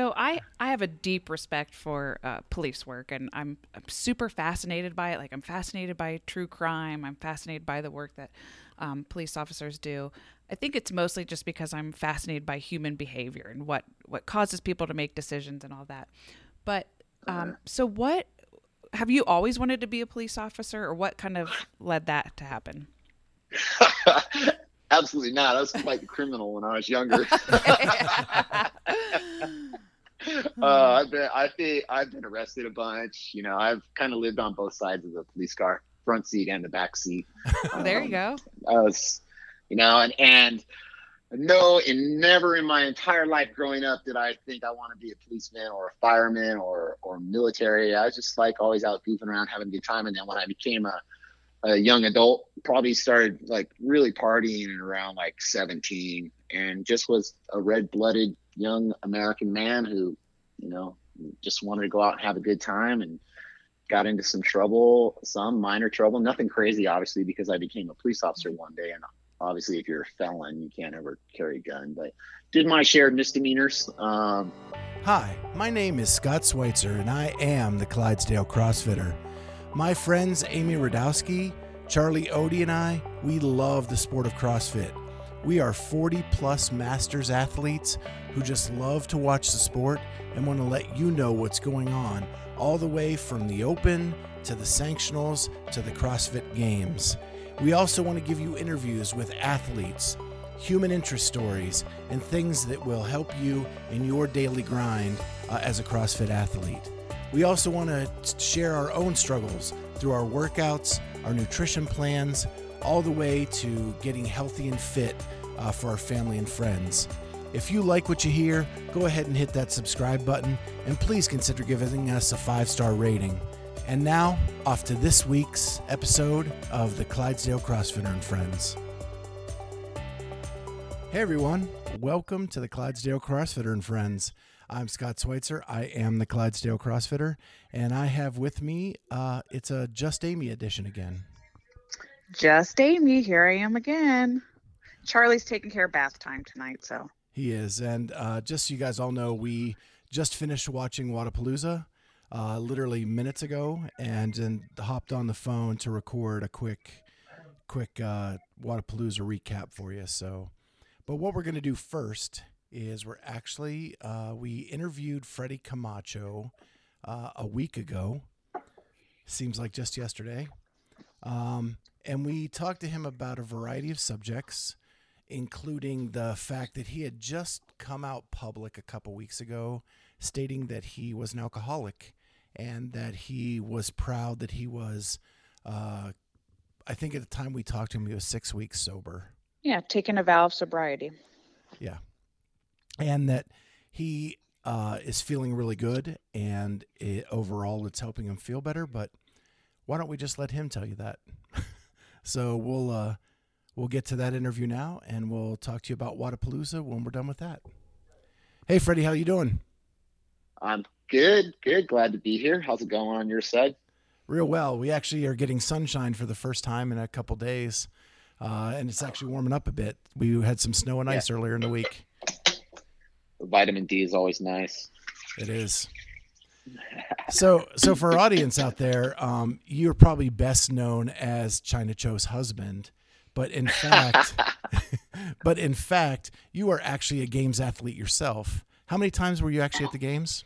So I I have a deep respect for uh, police work, and I'm, I'm super fascinated by it. Like I'm fascinated by true crime. I'm fascinated by the work that um, police officers do. I think it's mostly just because I'm fascinated by human behavior and what what causes people to make decisions and all that. But um, so what have you always wanted to be a police officer, or what kind of led that to happen? Absolutely not. I was quite a criminal when I was younger. uh, I've been, I think I've been arrested a bunch. You know, I've kind of lived on both sides of the police car, front seat and the back seat. Um, there you go. I was, you know, and and no, and never in my entire life growing up did I think I want to be a policeman or a fireman or or military. I was just like always out goofing around, having a good time. And then when I became a a young adult, probably started like really partying around like 17 and just was a red blooded young American man who, you know, just wanted to go out and have a good time and got into some trouble, some minor trouble, nothing crazy, obviously, because I became a police officer one day. And obviously, if you're a felon, you can't ever carry a gun, but did my share of misdemeanors. Um, Hi, my name is Scott Schweitzer, and I am the Clydesdale CrossFitter. My friends Amy Radowski, Charlie Odie, and I, we love the sport of CrossFit. We are 40 plus masters athletes who just love to watch the sport and want to let you know what's going on, all the way from the Open to the Sanctionals to the CrossFit Games. We also want to give you interviews with athletes, human interest stories, and things that will help you in your daily grind uh, as a CrossFit athlete. We also want to share our own struggles through our workouts, our nutrition plans, all the way to getting healthy and fit uh, for our family and friends. If you like what you hear, go ahead and hit that subscribe button and please consider giving us a five star rating. And now, off to this week's episode of the Clydesdale CrossFitter and Friends. Hey everyone, welcome to the Clydesdale CrossFitter and Friends. I'm Scott Schweitzer. I am the Clydesdale CrossFitter, and I have with me, uh, it's a Just Amy edition again. Just Amy, here I am again. Charlie's taking care of bath time tonight, so. He is. And uh, just so you guys all know, we just finished watching Wodapalooza uh, literally minutes ago and then hopped on the phone to record a quick, quick uh, Wodapalooza recap for you. So, but what we're going to do first is we're actually, uh, we interviewed Freddy Camacho uh, a week ago. Seems like just yesterday. Um, and we talked to him about a variety of subjects including the fact that he had just come out public a couple weeks ago stating that he was an alcoholic and that he was proud that he was uh, i think at the time we talked to him he was six weeks sober Yeah, taking a vow of sobriety. yeah and that he uh, is feeling really good and it, overall it's helping him feel better but why don't we just let him tell you that so we'll uh, we'll get to that interview now and we'll talk to you about Wodapalooza when we're done with that. Hey Freddy, how you doing? I'm good, good. Glad to be here. How's it going on your side? Real well. We actually are getting sunshine for the first time in a couple days, uh, and it's actually warming up a bit. We had some snow and ice earlier in the week. Vitamin D is always nice. It is. So, so for our audience out there, um, you're probably best known as Chyna Cho's husband, but in fact, but in fact, you are actually a games athlete yourself. How many times were you actually at the games?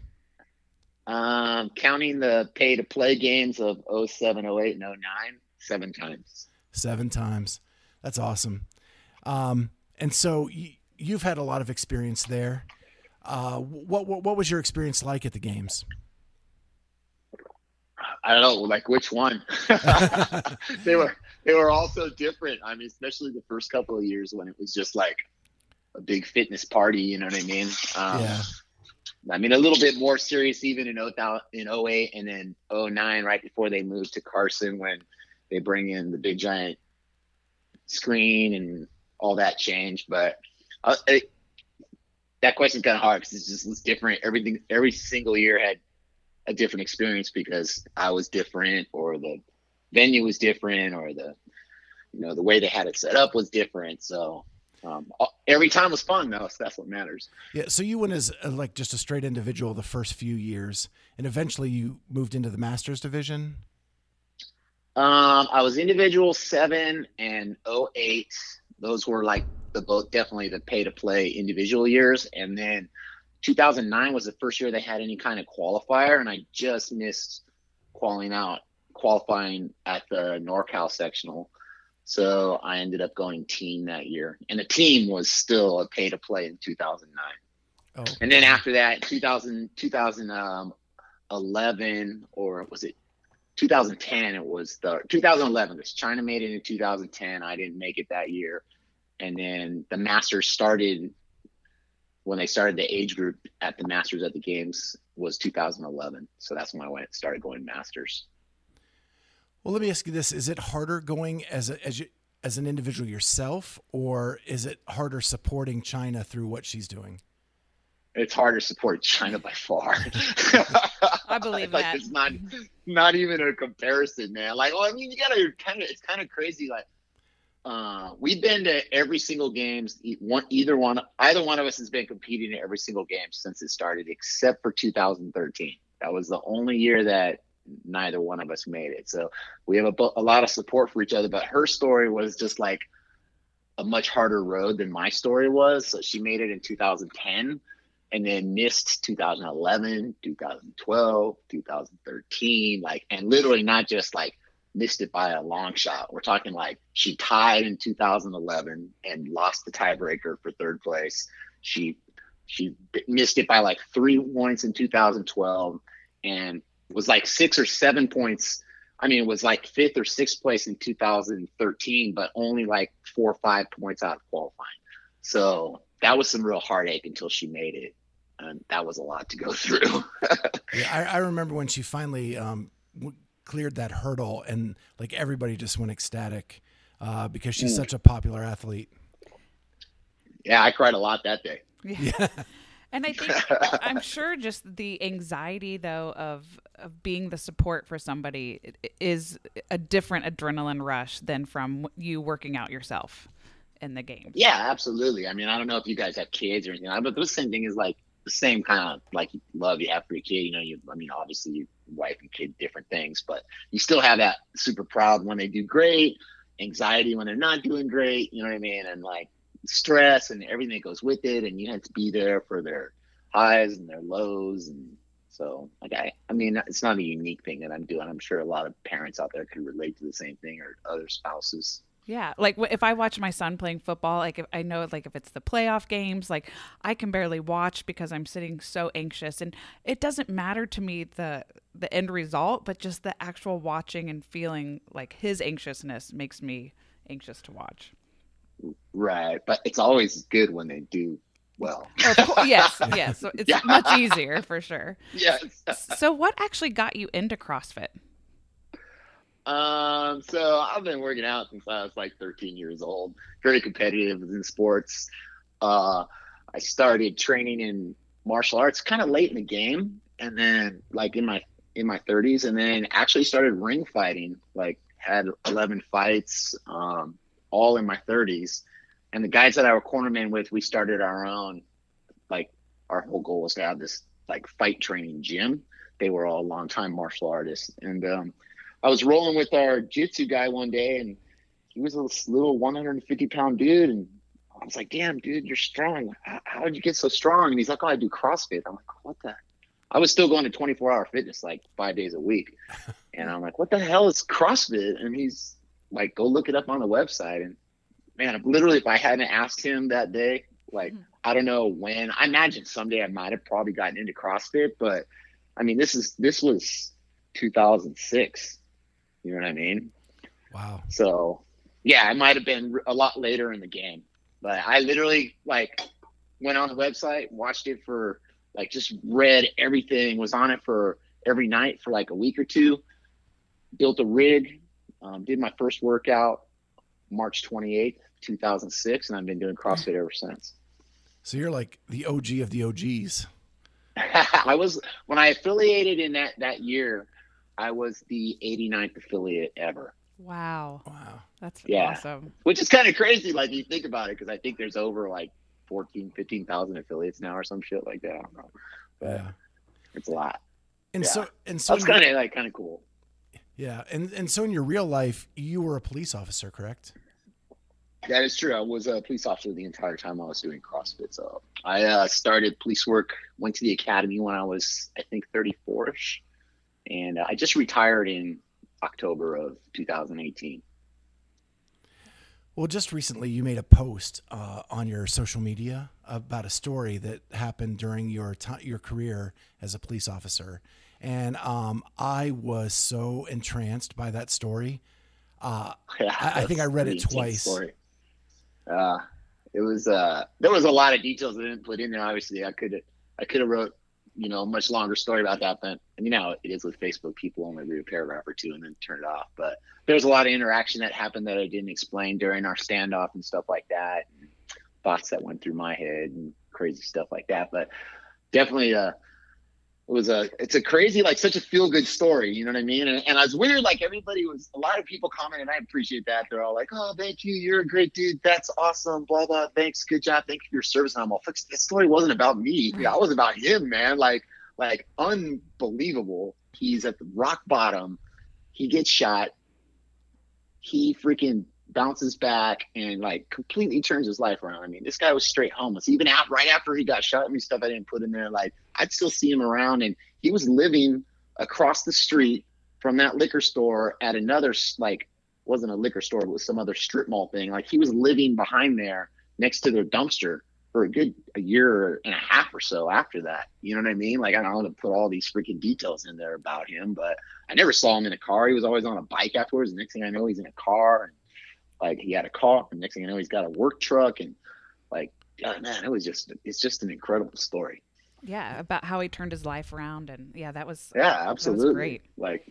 Um, counting the pay to play games of 07, 08, and 09, seven times. Seven times. That's awesome. Um, and so y- you've had a lot of experience there. Uh, what, what what was your experience like at the games? I don't know, like which one. they were they were all so different. I mean, especially the first couple of years when it was just like a big fitness party. You know what I mean? Um, Yeah. I mean, a little bit more serious even in 00, in 08 and then 09, right before they moved to Carson when they bring in the big giant screen and all that change. But uh, it, that question's kind of hard because it's just it's different. Everything, every single year had a different experience because I was different or the venue was different or the, you know, the way they had it set up was different. So um, every time was fun though. So that's what matters. Yeah. So you went as a, like just a straight individual the first few years, and eventually you moved into the masters division. Um, I was individual seven and 08. Those were like the both definitely the pay to play individual years, and then 2009 was the first year they had any kind of qualifier, and I just missed qualifying out, qualifying at the NorCal sectional. So I ended up going team that year, and the team was still a pay to play in 2009. Oh. And then after that, 2000, 2011, or was it 2010? It was the 2011 because Chyna made it in 2010. I didn't make it that year, and then the Masters started when they started the age group at the Masters at the Games was 2011. So that's when I went started going Masters. Well, let me ask you this: Is it harder going as a, as you, as an individual yourself, or is it harder supporting Chyna through what she's doing? It's harder to support Chyna by far. I believe like, that. It's not not even a comparison, man. Like, well, I mean, you gotta kind of. It's kind of crazy. Like, uh, we've been to every single games. One, either one, either one of us has been competing in every single game since it started, except for 2013. That was the only year that neither one of us made it. So we have a, a lot of support for each other. But her story was just like a much harder road than my story was. So she made it in 2010 and then missed 2011, 2012, 2013, like, and literally not just like missed it by a long shot. We're talking like she tied in 2011 and lost the tiebreaker for third place. She she missed it by like three points in 2012 and was like six or seven points. I mean, it was like fifth or sixth place in 2013, but only like four or five points out of qualifying. So that was some real heartache until she made it. And that was a lot to go through. yeah, I, I, remember when she finally um, cleared that hurdle and like everybody just went ecstatic uh, because she's mm. such a popular athlete. Yeah, I cried a lot that day. Yeah. And I think I'm sure just the anxiety though of of being the support for somebody is a different adrenaline rush than from you working out yourself in the game. Yeah, absolutely. I mean, I don't know if you guys have kids or anything, but the same thing is like the same kind of like love you have for your kid. You know, you I mean, obviously, your wife and kid different things, but you still have that super proud when they do great, anxiety when they're not doing great. You know what I mean? And like stress and everything that goes with it, and you have to be there for their highs and their lows, and so like I, I mean, it's not a unique thing that I'm doing. I'm sure a lot of parents out there could relate to the same thing or other spouses. Yeah, like if I watch my son playing football, like if I know like if it's the playoff games, like I can barely watch because I'm sitting so anxious and it doesn't matter to me the the end result, but just the actual watching and feeling like his anxiousness makes me anxious to watch. Right, but it's always good when they do well. yes, yes. So it's yeah. much easier for sure. Yes. so, what actually got you into CrossFit? Um, so I've been working out since I was like 13 years old. Very competitive in sports. Uh, I started training in martial arts kind of late in the game, and then like in my in my 30s, and then actually started ring fighting. Like had 11 fights. Um, all in my 30s. And the guys that I were cornerman with, we started our own, like, our whole goal was to have this, like, fight training gym. They were all longtime martial artists. And um, I was rolling with our jitsu guy one day, and he was a little 150 pound dude. And I was like, damn, dude, you're strong. How, how did you get so strong? And he's like, oh, I do CrossFit. I'm like, what the? I was still going to 24 hour fitness like five days a week. And I'm like, what the hell is CrossFit? And he's like go look it up on the website and man literally if i hadn't asked him that day like mm-hmm. i don't know when i imagine someday i might have probably gotten into crossfit but i mean this is this was 2006 you know what i mean wow so yeah it might have been a lot later in the game but i literally like went on the website watched it for like just read everything was on it for every night for like a week or two built a rig um, did my first workout March 28th, 2006, and I've been doing CrossFit ever since. So you're like the OG of the OGs. I was when I affiliated in that that year. I was the 89th affiliate ever. Wow. Wow. That's Yeah. awesome. which is kind of crazy. Like you think about it, because I think there's over like 14, 15,000 affiliates now or some shit like that. I don't know. But Yeah. it's a lot. And Yeah. so and so That's kind of like kind of cool. yeah, and and so in your real life, you were a police officer, correct? That is true. I was a police officer the entire time I was doing CrossFit. So I uh, started police work, went to the academy when I was, I think, 34 ish. And uh, I just retired in October of 2018. Well, just recently you made a post uh, on your social media about a story that happened during your ti your career as a police officer, and um, I was so entranced by that story. Uh, Yeah, I- I think I read it twice. Uh, it was uh, there was a lot of details I didn't put in there. Obviously, I could I could have wrote you know much longer story about that, but you know it is with Facebook. People only read a paragraph or two and then turn it off. But there's a lot of interaction that happened that I didn't explain during our standoff and stuff like that. And thoughts that went through my head and crazy stuff like that. But definitely uh it was a it's a crazy like such a feel good story you know what i mean? And, and i was weird like everybody was a lot of people commented and i appreciate that. They're all like oh thank you you're a great dude that's awesome blah blah thanks good job thank you for your service. And i'm all fixed this story wasn't about me. Yeah, it was about him man. Like like unbelievable. He's at the rock bottom. He gets shot. He freaking bounces back and like completely turns his life around. I mean, this guy was straight homeless. Even out right after he got shot, I mean, stuff I didn't put in there. Like I'd still see him around, and he was living across the street from that liquor store at another like wasn't a liquor store, but was some other strip mall thing. Like he was living behind there next to their dumpster for a good a year and a half or so after that. You know what I mean? Like I don't want to put all these freaking details in there about him, but I never saw him in a car. He was always on a bike afterwards. The next thing I know, he's in a car and like he had a car. And next thing I know, he's got a work truck and like, God, man, it was just it's just an incredible story. Yeah, about how he turned his life around, and yeah, that was Yeah, absolutely. great. Like,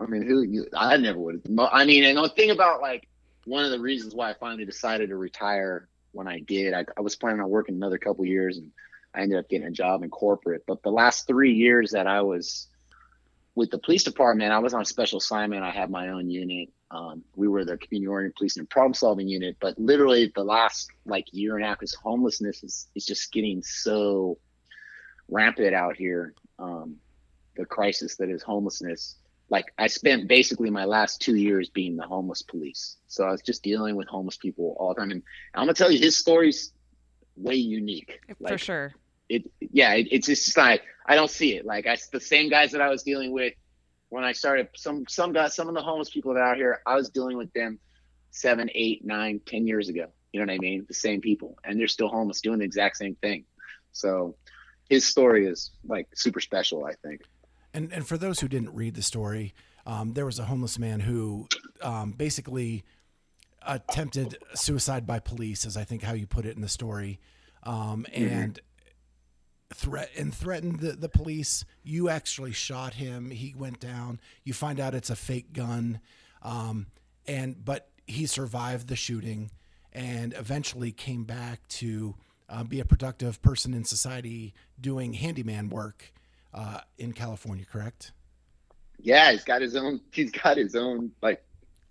I mean, who you? I never would. I mean, and the thing about like one of the reasons why I finally decided to retire when I did, I, I was planning on working another couple years, and I ended up getting a job in corporate. But the last three years that I was with the police department, I was on special assignment. I had my own unit. Um, we were the community oriented policing and problem solving unit. But literally, the last like year and a half, is homelessness is is just getting so rampant out here. Um, the crisis that is homelessness. Like I spent basically my last two years being the homeless police. So I was just dealing with homeless people all the time. And I'm gonna tell you, his story's way unique. for sure. it yeah it, it's just like i don't see it like i the same guys that i was dealing with when i started some some guys some of the homeless people that are out here i was dealing with them seven eight nine ten years ago you know what i mean the same people and they're still homeless doing the exact same thing so his story is like super special i think And and for those who didn't read the story, um, there was a homeless man who um, basically attempted suicide by police, as I think how you put it in the story, um, and threat and threatened the, the police. You actually shot him. He went down. You find out it's a fake gun, um, and but he survived the shooting and eventually came back to uh, be a productive person in society doing handyman work uh, in California, correct? yeah he's got his own he's got his own like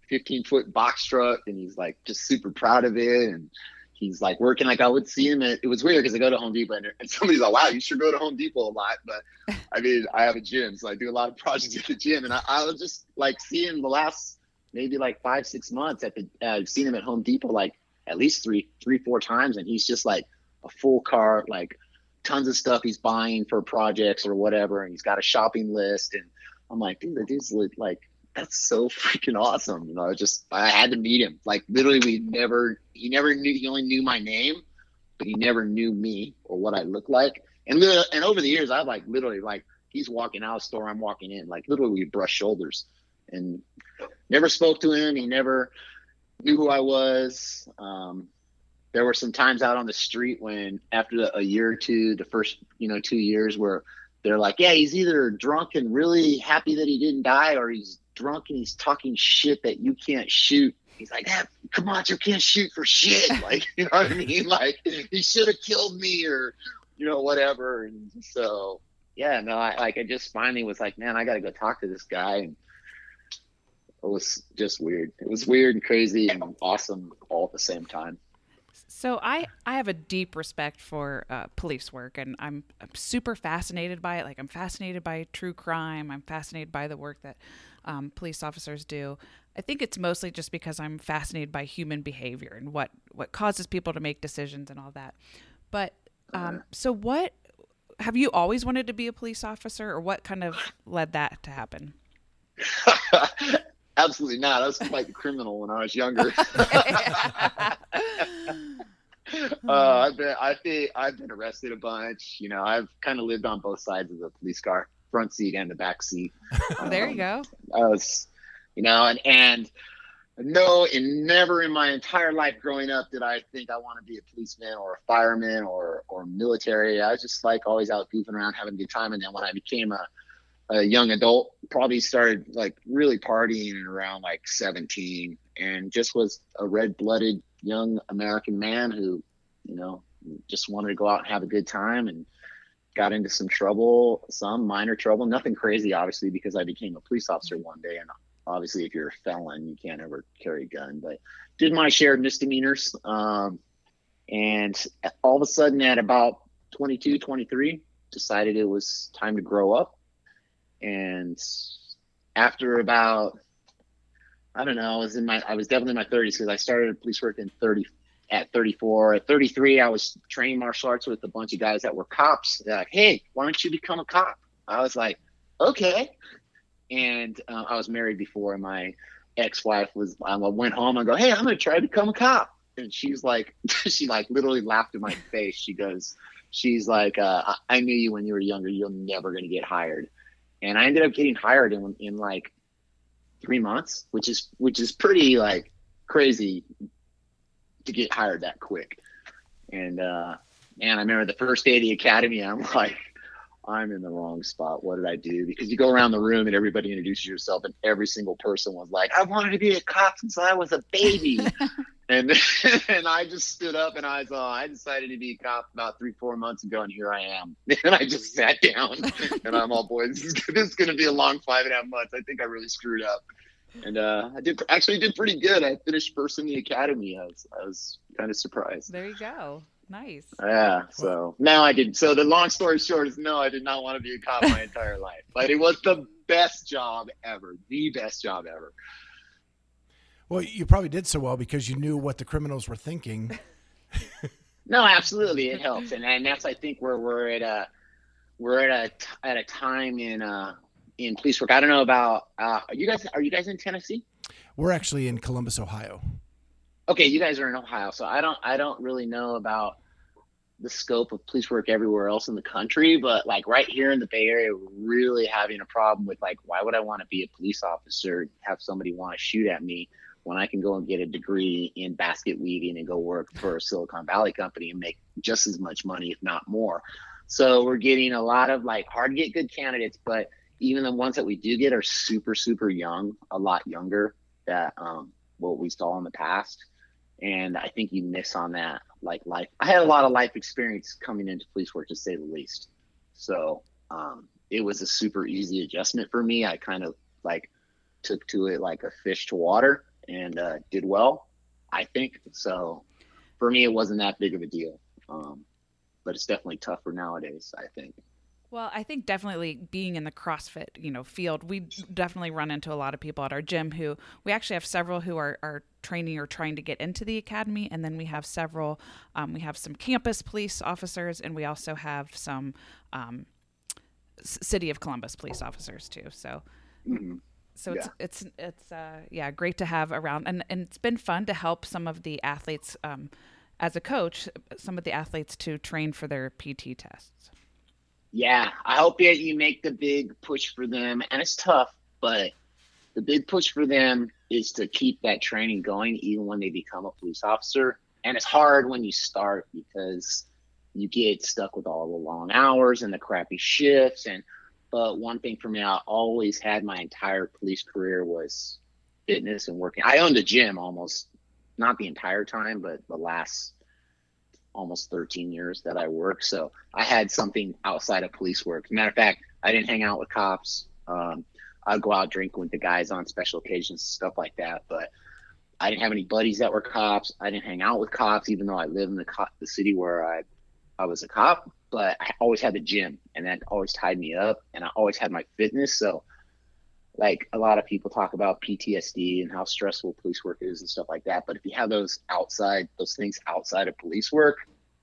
15 foot box truck and he's like just super proud of it and he's like working like i would see him at it was weird because i go to home depot and, somebody's like wow you should go to home depot a lot but i mean i have a gym so i do a lot of projects at the gym and i, I was just like seeing the last maybe like five six months at the uh, i've seen him at home depot like at least three three four times and he's just like a full cart like tons of stuff he's buying for projects or whatever and he's got a shopping list and I'm like, dude, the dude's like, that's so freaking awesome. You know, I just, I had to meet him. Like, literally, we never, he never knew, he only knew my name, but he never knew me or what I looked like. And and over the years, I've like literally, like, he's walking out of the store, I'm walking in. Like, literally, we brush shoulders and never spoke to him. He never knew who I was. Um, there were some times out on the street when, after a year or two, the first, you know, two years where they're like, yeah, he's either drunk and really happy that he didn't die, or he's drunk and he's talking shit that you can't shoot. He's like, ah, Camacho can't shoot for shit. Like, you know what I mean? Like, he should have killed me, or you know, whatever. And so, yeah, no, I like, I just finally was like, man, I got to go talk to this guy. And it was just weird. It was weird and crazy and awesome all at the same time. So I I have a deep respect for uh, police work, and I'm, I'm super fascinated by it. Like I'm fascinated by true crime. I'm fascinated by the work that um, police officers do. I think it's mostly just because I'm fascinated by human behavior and what what causes people to make decisions and all that. But um, so what have you always wanted to be a police officer, or what kind of led that to happen? Absolutely not. I was quite a criminal when I was younger. uh, I've been, I think I've been arrested a bunch. You know, I've kind of lived on both sides of the police car, front seat and the back seat. there you go. I was, you know, and and no, and never in my entire life growing up did I think I want to be a policeman or a fireman or or military. I was just like always out goofing around, having a good time. And then when I became a a young adult, probably started like really partying around like 17, and just was a red blooded young American man who, you know, just wanted to go out and have a good time and got into some trouble, some minor trouble, nothing crazy, obviously, because I became a police officer one day. And obviously, if you're a felon, you can't ever carry a gun, but did my share of misdemeanors. Um, and all of a sudden, at about 22, 23, decided it was time to grow up. And after about I don't know. I was in my, I was definitely in my 30s because I started police work in 30, at 34. At 33, I was training martial arts with a bunch of guys that were cops. They're like, hey, why don't you become a cop? I was like, okay. And uh, I was married before. And my ex-wife was, I went home and go, hey, I'm to try to become a cop. And she's like, she like literally laughed in my face. She goes, she's like, uh, I knew you when you were younger. You're never to get hired. And I ended up getting hired in, in like three months, which is which is pretty like crazy to get hired that quick. And uh, man, I remember the first day of the academy, I'm like, I'm in the wrong spot. What did I do? Because you go around the room and everybody introduces yourself, and every single person was like, I wanted to be a cop since I was a baby. and and I just stood up and I was, uh, I decided to be a cop about three, four months ago, and here I am. And I just sat down, and I'm all, boy, this is, this is going to be a long five and a half months. I think I really screwed up. And uh, I did actually did pretty good. I finished first in the academy. I was, I was kind of surprised. There you go. Nice. Yeah. So now I did. So the long story short is no, I did not want to be a cop my entire life, but it was the best job ever, the best job ever. Well, you probably did so well because you knew what the criminals were thinking. no, absolutely, it helps, and and that's I think where we're at a we're at a at a time in uh in police work. I don't know about uh, are you guys are you guys in Tennessee? We're actually in Columbus, Ohio. Okay, you guys are in Ohio, so I don't I don't really know about the scope of police work everywhere else in the country, but like right here in the Bay Area, we're really having a problem with like why would I want to be a police officer, have somebody want to shoot at me when I can go and get a degree in basket weaving and go work for a Silicon Valley company and make just as much money, if not more. So we're getting a lot of like hard to get good candidates, but even the ones that we do get are super, super young, a lot younger that um, what we saw in the past. And I think you miss on that like life. I had a lot of life experience coming into police work to say the least. So um, it was a super easy adjustment for me. I kind of like took to it like a fish to water and uh, did well, I think. So for me, it wasn't that big of a deal. Um, but it's definitely tougher nowadays, I think. Well, I think definitely being in the CrossFit, you know, field, we definitely run into a lot of people at our gym who we actually have several who are, are training or trying to get into the academy, and then we have several. Um, we have some campus police officers, and we also have some um, city of Columbus police officers too. So. Mm-hmm so it's yeah. it's it's uh, yeah great to have around and and it's been fun to help some of the athletes um, as a coach some of the athletes to train for their pt tests yeah i hope that you make the big push for them and it's tough but the big push for them is to keep that training going even when they become a police officer and it's hard when you start because you get stuck with all the long hours and the crappy shifts and but one thing for me, I always had my entire police career was fitness and working. I owned a gym almost, not the entire time, but the last almost 13 years that I worked. So I had something outside of police work. Matter of fact, I didn't hang out with cops. Um, I'd go out drinking with the guys on special occasions, stuff like that. But I didn't have any buddies that were cops. I didn't hang out with cops, even though I live in the cop, the city where I I was a cop. But I always had the gym, and that always tied me up. And I always had my fitness. So, like a lot of people talk about PTSD and how stressful police work is and stuff like that. But if you have those outside those things outside of police work,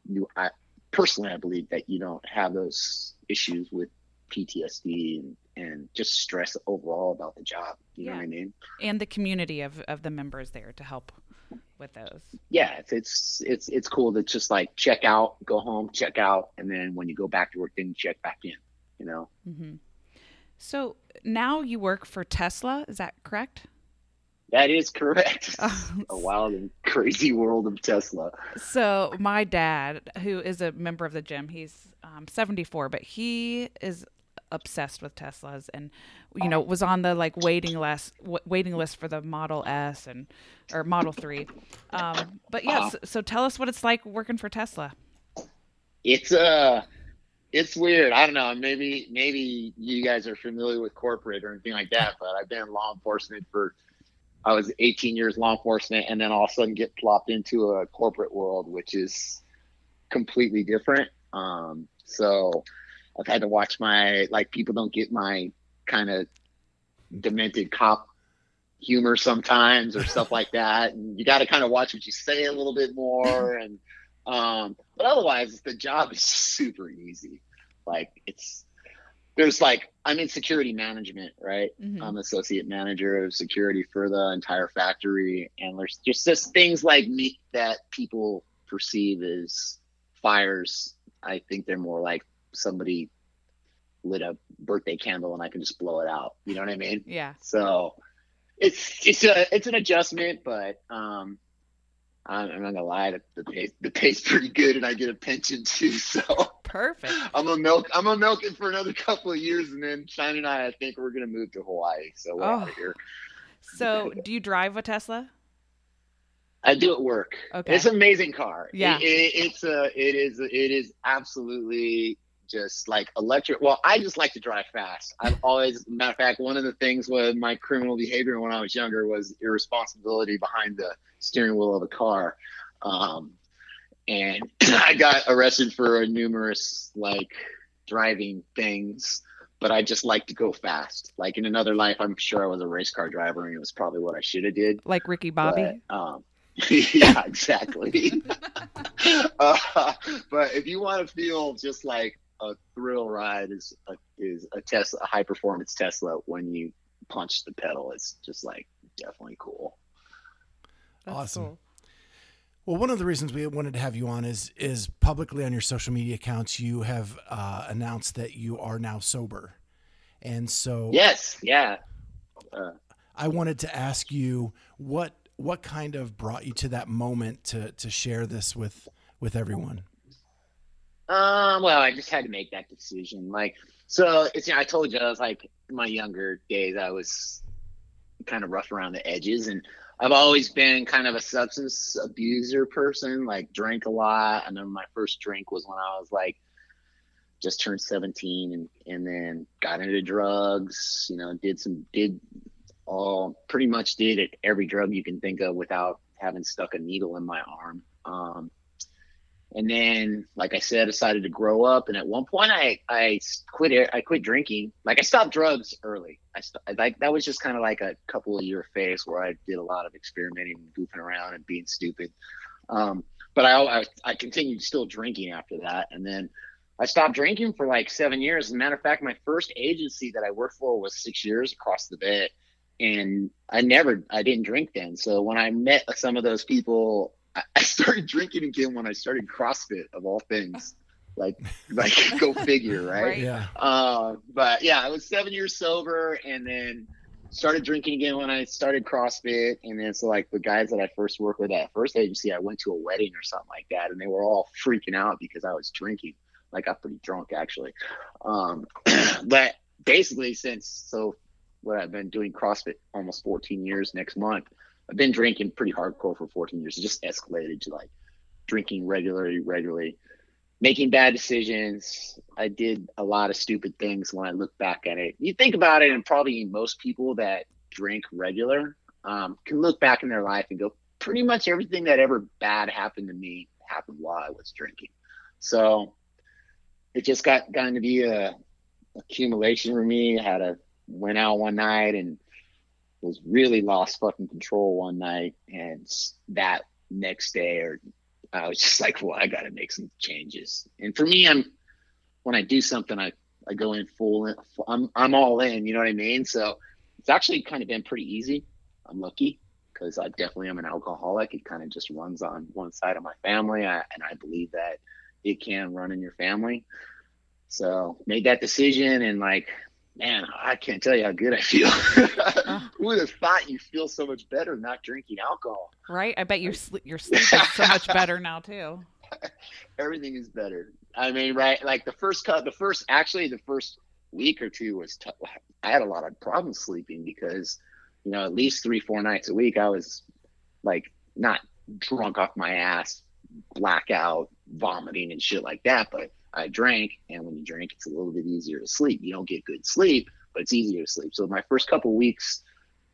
you I personally I believe that you don't have those issues with PTSD and, and just stress overall about the job. You know what I mean? And the community of, of the members there to help with those. Yeah, it's, it's it's it's cool to just like check out, go home, check out, and then when you go back to work, then check back in. You know. Mm-hmm. So now you work for Tesla. Is that correct? That is correct. a wild and crazy world of Tesla. So my dad, who is a member of the gym, he's um, 74, but he is obsessed with Teslas and you know was on the like waiting list waiting list for the Model S and or Model 3. Um, but yes, yeah, so, so tell us what it's like working for Tesla. It's uh it's weird. I don't know. Maybe maybe you guys are familiar with corporate or anything like that, but I've been in law enforcement for I was 18 years law enforcement and then all of a sudden get plopped into a corporate world, which is completely different. Um, so I've had to watch my, like, people don't get my kind of demented cop humor sometimes or stuff like that. And you got to kind of watch what you say a little bit more. And, um, but otherwise, the job is super easy. Like, it's, there's like I'm in security management, right? Mm-hmm. I'm associate manager of security for the entire factory, and there's just just things like me that people perceive as fires. I think they're more like somebody lit a birthday candle and I can just blow it out. You know what I mean? Yeah. So it's it's a it's an adjustment, but um, I'm, I'm not gonna lie, the, pay the pay's pretty good, and I get a pension too. So Perfect. I'm a milk. I'm a milk it for another couple of years, and then Shine and I, I think we're gonna move to Hawaii. So we're oh. out here. So, do you drive a Tesla? I do at work. Okay. It's an amazing car. Yeah. It, it, it's a. It is. It is absolutely just like electric. Well, I just like to drive fast. I've always, matter of fact, one of the things with my criminal behavior when I was younger was irresponsibility behind the steering wheel of a car. Um, and I got arrested for numerous like driving things, but I just like to go fast. Like in another life, I'm sure I was a race car driver, and it was probably what I should have did. Like Ricky Bobby. But, um, yeah, exactly. uh, but if you want to feel just like a thrill ride, is a, is a Tesla, a high performance Tesla when you punch the pedal. It's just like definitely cool. That's awesome. Cool. Well, one of the reasons we wanted to have you on is is publicly on your social media accounts you have uh, announced that you are now sober, and so yes, yeah. Uh, I wanted to ask you what what kind of brought you to that moment to to share this with with everyone. Um, well, I just had to make that decision. Like, so it's you know, I told you I was like my younger days I was kind of rough around the edges and I've always been kind of a substance abuser person, like drank a lot. I remember my first drink was when I was like just turned 17 and, and then got into drugs, you know, did some, did all pretty much did it every drug you can think of without having stuck a needle in my arm. Um, and then like i said I decided to grow up. And at one point i i quit it i quit drinking. Like i stopped drugs early. I st- like that was just kind of like a couple of year phase where i did a lot of experimenting and goofing around and being stupid. Um, but I, I i continued still drinking after that. And then i stopped drinking for like seven years. As a matter of fact my first agency that i worked for was six years across the bay and i never i didn't drink then. So when i met some of those people I started drinking again when I started CrossFit of all things. Like, like go figure, right? right? Yeah. Uh, but yeah, I was seven years sober, and then started drinking again when I started CrossFit. And then so like the guys that I first worked with at first agency, I went to a wedding or something like that, and they were all freaking out because I was drinking. Like I got pretty drunk actually. Um, but basically since so what I've been doing CrossFit almost 14 years next month. I've been drinking pretty hardcore for 14 years. It just escalated to like drinking regularly, regularly. making bad decisions. I did a lot of stupid things when I look back at it. You think about it, and probably most people that drink regular um, can look back in their life and go, pretty much everything that ever bad happened to me happened while I was drinking. So it just got gotten to be a accumulation for me. I had a went out one night and was really lost fucking control one night, and that next day or I was just like, well, I got to make some changes. And for me, I'm when I do something, I I go in full. In, I'm I'm all in. You know what I mean? So it's actually kind of been pretty easy. I'm lucky because I definitely am an alcoholic. It kind of just runs on one side of my family, I, and I believe that it can run in your family. So made that decision, and like, man, I can't tell you how good I feel. Who would have thought you feel so much better not drinking alcohol? Right. I bet your sleep your sleep is so much better now too. Everything is better. I mean, right? Like the first cut, the first actually the first week or two was tough. I had a lot of problems sleeping because you know, at least three, four nights a week, I was like not drunk off my ass, blackout, vomiting and shit like that. But I drank, and when you drink, it's a little bit easier to sleep. You don't get good sleep, but it's easier to sleep. So my first couple weeks,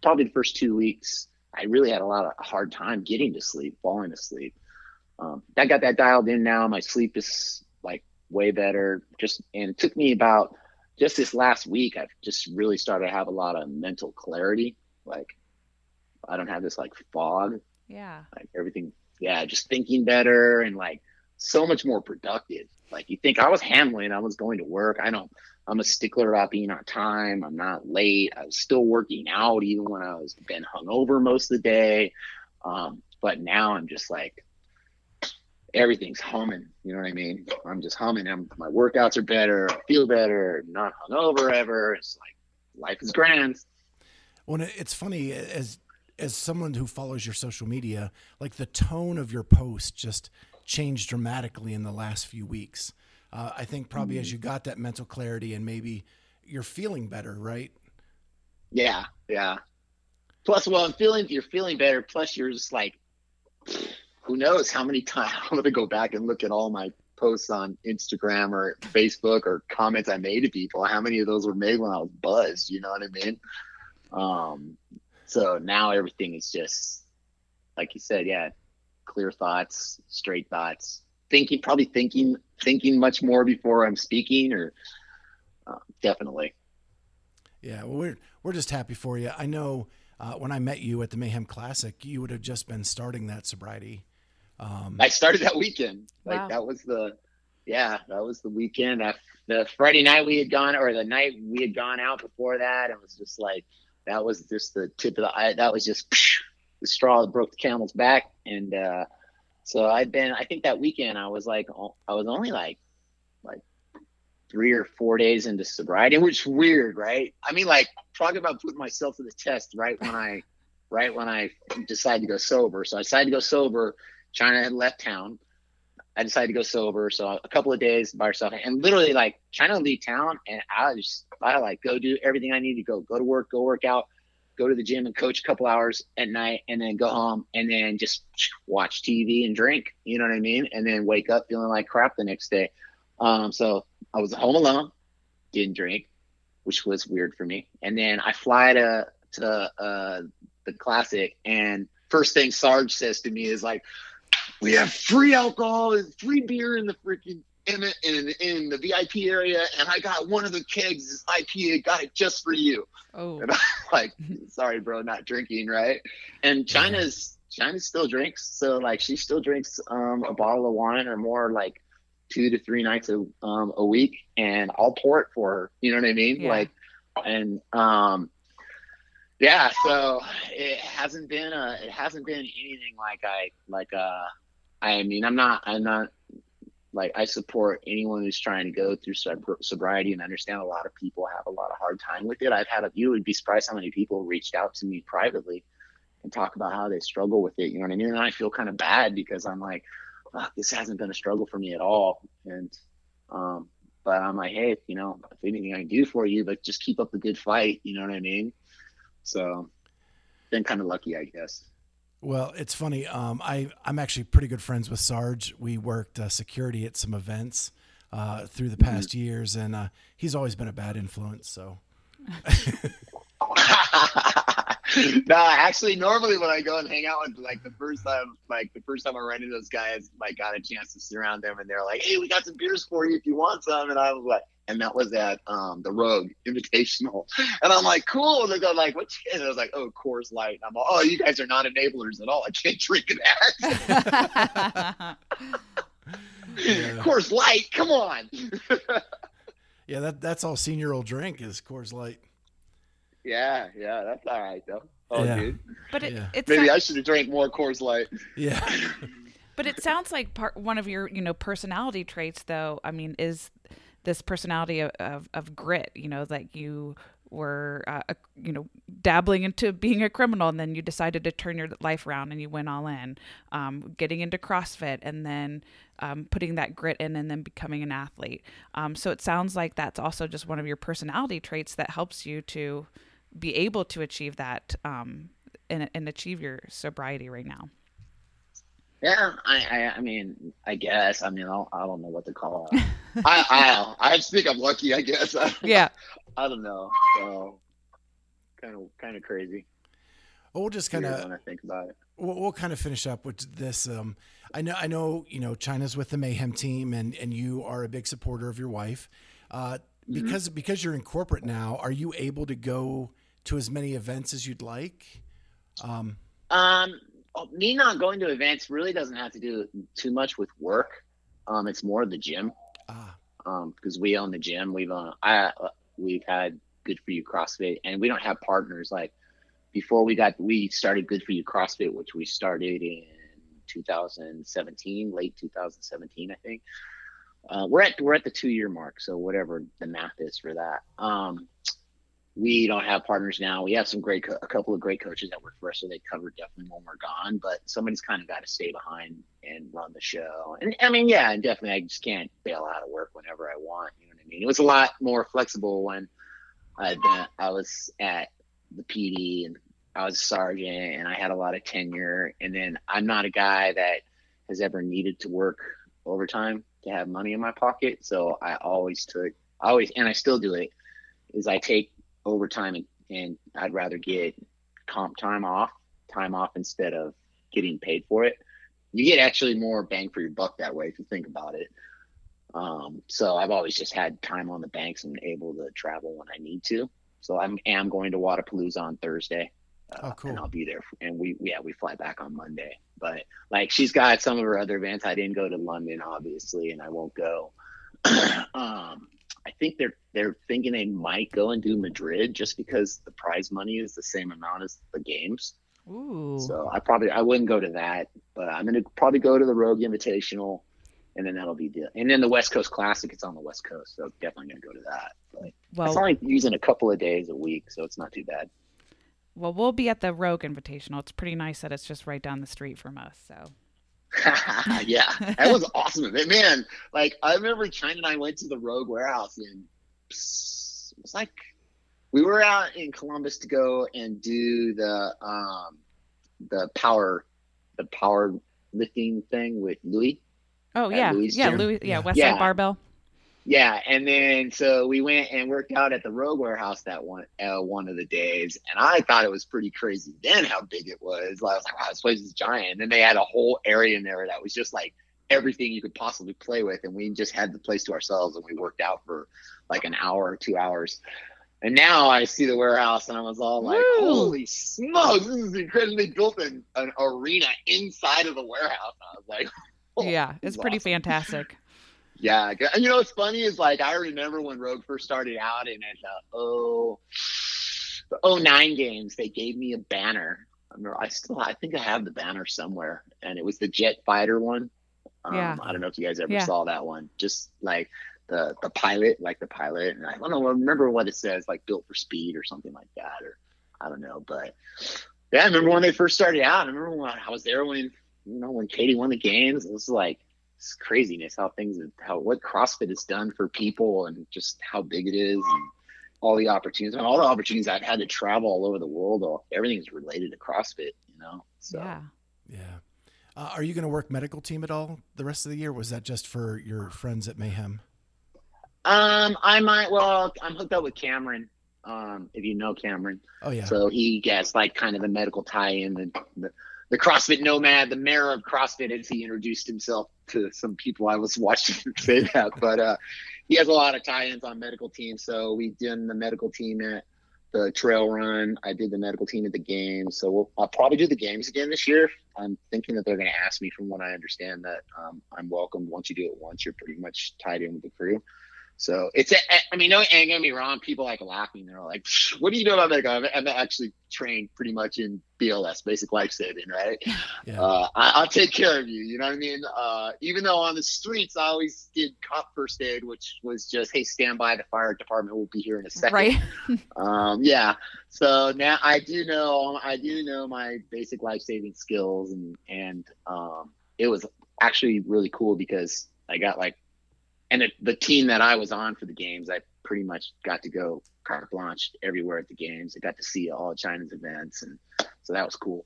probably the first two weeks, I really had a lot of hard time getting to sleep, falling asleep. Um, I got that dialed in now. My sleep is like way better. Just and it took me about just this last week. I've just really started to have a lot of mental clarity like I don't have this like fog. Yeah. Like everything, yeah, just thinking better and like so much more productive. Like you think I was handling, I was going to work. I don't, I'm a stickler about being on time. I'm not late. I was still working out even when I was been hungover most of the day. Um, but now I'm just like everything's humming. You know what I mean? I'm just humming. I'm, my workouts are better. I feel better. Not hungover ever. It's like life is grand. Well, it's funny as as someone who follows your social media, like the tone of your post just changed dramatically in the last few weeks. Uh, I think probably mm-hmm. as you got that mental clarity and maybe you're feeling better, right? Yeah, yeah. Plus, well, I'm feeling you're feeling better. Plus, you're just like, who knows how many times I'm gonna go back and look at all my posts on Instagram or Facebook or comments I made to people. How many of those were made when I was buzzed? You know what I mean? Um, so now everything is just like you said, yeah, clear thoughts, straight thoughts, thinking, probably thinking, thinking much more before I'm speaking, or uh, definitely. Yeah, well, we're we're just happy for you. I know uh, when I met you at the Mayhem Classic, you would have just been starting that sobriety. Um, I started that weekend. Like wow. that was the, yeah, that was the weekend. the Friday night we had gone, or the night we had gone out before that, it was just like that was just the tip of the eye. That was just the straw that broke the camel's back. And uh, so I'd been, I think that weekend I was like, I was only like, like three or four days into sobriety, which weird, right? I mean, like talking about putting myself to the test right when I, right when I decided to go sober. So I decided to go sober. Chyna had left town. I decided to go sober. So a couple of days by herself and literally like Chyna leave town and I just I like go do everything I need to go, go to work, go work out, go to the gym and coach a couple hours at night and then go home and then just watch TV and drink. You know what I mean? And then wake up feeling like crap the next day. Um, so I was home alone, didn't drink, which was weird for me. And then I fly to to uh, the classic and first thing Sarge says to me is like, we have free alcohol and free beer in the freaking in the, in, in the VIP area, and I got one of the kegs IPA, got it just for you. Oh, and I'm like, sorry, bro, not drinking, right? And Chyna's Chyna still drinks, so like she still drinks um, a bottle of wine or more, like two to three nights a um, a week, and I'll pour it for her. You know what I mean? Yeah. Like, and um, yeah, so it hasn't been a, it hasn't been anything like I like uh I mean I'm not I'm not like I support anyone who's trying to go through sobriety and understand a lot of people have a lot of hard time with it. I've had a you would be surprised how many people reached out to me privately and talk about how they struggle with it. You know what I mean? And I feel kind of bad because I'm like, this hasn't been a struggle for me at all. And um, but I'm like, hey, you know, if anything I can do for you, but just keep up the good fight. You know what I mean? So been kind of lucky, I guess. Well, it's funny. Um, I I'm actually pretty good friends with Sarge. We worked uh, security at some events uh, through the Mm-hmm. past years, and uh, he's always been a bad influence. So no, actually, normally when I go and hang out with like the first time, like the first time I ran into those guys, like got a chance to sit around them, and they're like, "Hey, we got some beers for you if you want some," and I was like, and that was at um, the Rogue Invitational, and I'm like, "Cool." And they go like, "What?" you-" And I was like, "Oh, Coors Light." And I'm like, "Oh, you guys are not enablers at all. I can't drink that." Yeah. Coors Light, come on. yeah, that that's all senior will drink is Coors Light. Yeah, yeah, that's all right though. Oh, Yeah. dude, but it, Yeah. it's maybe I should have drank more Coors Light. Yeah, But it sounds like part one of your, you know, personality traits, though. I mean, is this personality of, of, of grit? You know, like you were, uh, a, you know, dabbling into being a criminal, and then you decided to turn your life around, and you went all in. Um, getting into CrossFit, and then um, putting that grit in, and then becoming an athlete. Um, so it sounds like that's also just one of your personality traits that helps you to be able to achieve that um, and, and achieve your sobriety right now. Yeah, I, I, I mean, I guess. I mean, I don't, I don't know what to call it. I, I, I just think I'm lucky. I guess. Yeah. I don't know. So, kind of, kind of crazy. well, we'll just kind of think about it. we'll, we'll kind of finish up with this. Um, I know, I know, you know, Chyna's with the Mayhem team, and and you are a big supporter of your wife. Uh, Mm-hmm. because because you're in corporate now, are you able to go to as many events as you'd like? Um, Um, me not going to events really doesn't have to do too much with work. Um, it's more the gym. ah, Um, because we own the gym. We've uh, I uh, we've had Good for You CrossFit, and we don't have partners like before we got we started Good for You CrossFit, which we started in 2017, late 2017, I think. Uh, we're at we're at the two year mark, so whatever the math is for that. Um, we don't have partners now. We have some great, co- a couple of great coaches that work for us, so they cover definitely when we're gone. But somebody's kind of got to stay behind and run the show. And I mean, yeah, and definitely, I just can't bail out of work whenever I want. You know what I mean? It was a lot more flexible when I'd been, I was at the PD and I was a sergeant and I had a lot of tenure. And then I'm not a guy that has ever needed to work overtime to have money in my pocket. So I always took, I always, and I still do it, is I take overtime and, and I'd rather get comp time off, time off instead of getting paid for it. You get actually more bang for your buck that way if you think about it. Um, so I've always just had time on the banks and able to travel when I need to. So I'm am going to Wodapalooza on Thursday. Uh, Oh, cool. And I'll be there. And we, yeah, we fly back on Monday. But like she's got some of her other events. I didn't go to London, obviously, and I won't go. um, I think they're they're thinking they might go and do Madrid just because the prize money is the same amount as the games. Ooh. So I probably I wouldn't go to that, but I'm gonna probably go to the Rogue Invitational, and then that'll be the and then the West Coast Classic. It's on the West Coast, so definitely gonna go to that. But well, it's only using a couple of days a week, so it's not too bad. well, we'll be at the Rogue Invitational. It's pretty nice that it's just right down the street from us. So yeah, that was awesome. Man, like I remember Chyna and I went to the Rogue Warehouse and it was like we were out in Columbus to go and do the um the power the power lifting thing with Louis. Oh yeah, Louis' yeah. Louis, yeah, Yeah. West Yeah. Side Barbell. Yeah, and then so we went and worked out at the Rogue Warehouse that one uh, one of the days, and I thought it was pretty crazy then how big it was. like, I was like, wow, this place is giant. And then they had a whole area in there that was just like everything you could possibly play with, and we just had the place to ourselves, and we worked out for like an hour or two hours. And now I see the warehouse, and I was all like, Woo. "Holy smokes! This is incredibly built an, an arena inside of the warehouse." I was like, "Oh, yeah, it's pretty awesome." fantastic. Yeah, and you know what's funny is like I remember when Rogue first started out, and at the oh, the 09 games, they gave me a banner. I remember I still I think I have the banner somewhere, and it was the Jet Fighter one. Um, Yeah. I don't know if you guys ever Yeah. saw that one. Just like the the pilot, like the pilot, and I don't know, I remember what it says, like built for speed or something like that, or I don't know, but yeah, I remember when they first started out. I remember when I was there when you know when Katie won the games. It was like it's craziness how things how what CrossFit has done for people and just how big it is and all the opportunities and all the opportunities I've had to travel all over the world. All everything's related to CrossFit. You you know. So. Yeah. Yeah. Uh, are you going to work medical team at all the rest of the year? Was that just for your friends at Mayhem? Um, I might. Well, I'm hooked up with Cameron. Um, if you know Cameron. Oh yeah. So he gets like kind of the medical tie-in, the, the the CrossFit nomad, the mayor of CrossFit, as he introduced himself to some people I was watching say that. But uh, he has a lot of tie-ins on medical teams. So we did the medical team at the trail run. I did the medical team at the games. So we'll, I'll probably do the games again this year. I'm thinking that they're going to ask me, from what I understand, that um, I'm welcome. Once you do it once, you're pretty much tied in with the crew. So it's, I mean, don't get me wrong. People like laughing. They're like, what do you know about medical? I'm, I'm actually trained pretty much in BLS, basic life saving, right? Yeah. Uh, I, will take care of you. You know what I mean? Uh, even though on the streets, I always did cop first aid, which was just, hey, stand by. The fire department will be here in a second. Right. um, yeah. So now I do know, I do know my basic life saving skills and, and, um, it was actually really cool because I got like and it, the team that I was on for the games, I pretty much got to go carte blanche everywhere at the games. I got to see all Chyna's events, and so that was cool.